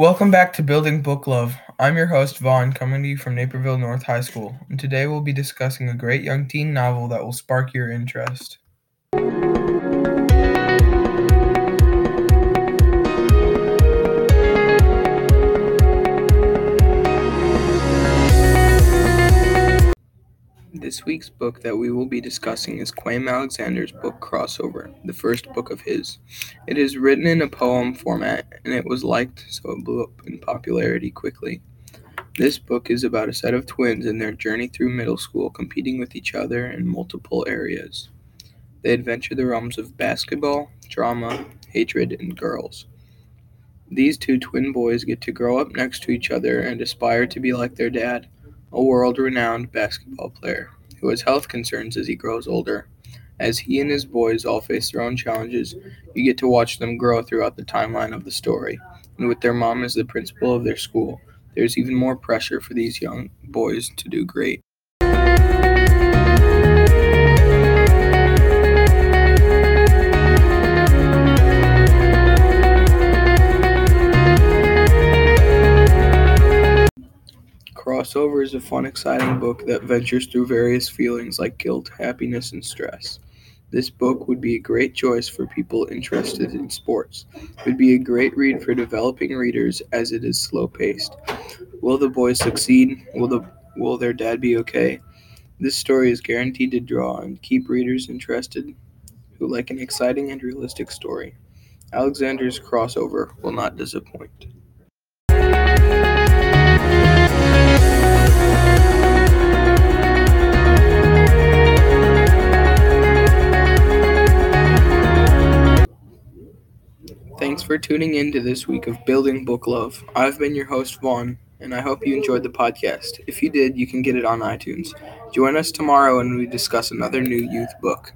Welcome back to Building Book Love. I'm your host, Vaughn, coming to you from Naperville North High School, and today we'll be discussing a great young teen novel that will spark your interest. This week's book that we will be discussing is Kwame Alexander's book Crossover, the first book of his. It is written in a poem format and it was liked, so it blew up in popularity quickly. This book is about a set of twins and their journey through middle school, competing with each other in multiple areas. They adventure the realms of basketball, drama, hatred, and girls. These two twin boys get to grow up next to each other and aspire to be like their dad, a world renowned basketball player who has health concerns as he grows older. As he and his boys all face their own challenges, you get to watch them grow throughout the timeline of the story. And with their mom as the principal of their school, there's even more pressure for these young boys to do great. Crossover is a fun, exciting book that ventures through various feelings like guilt, happiness, and stress. This book would be a great choice for people interested in sports. It would be a great read for developing readers as it is slow paced. Will the boys succeed? Will the will their dad be okay? This story is guaranteed to draw and keep readers interested who like an exciting and realistic story. Alexander's crossover will not disappoint. Thanks for tuning in to this week of Building Book Love. I've been your host, Vaughn, and I hope you enjoyed the podcast. If you did, you can get it on iTunes. Join us tomorrow when we discuss another new youth book.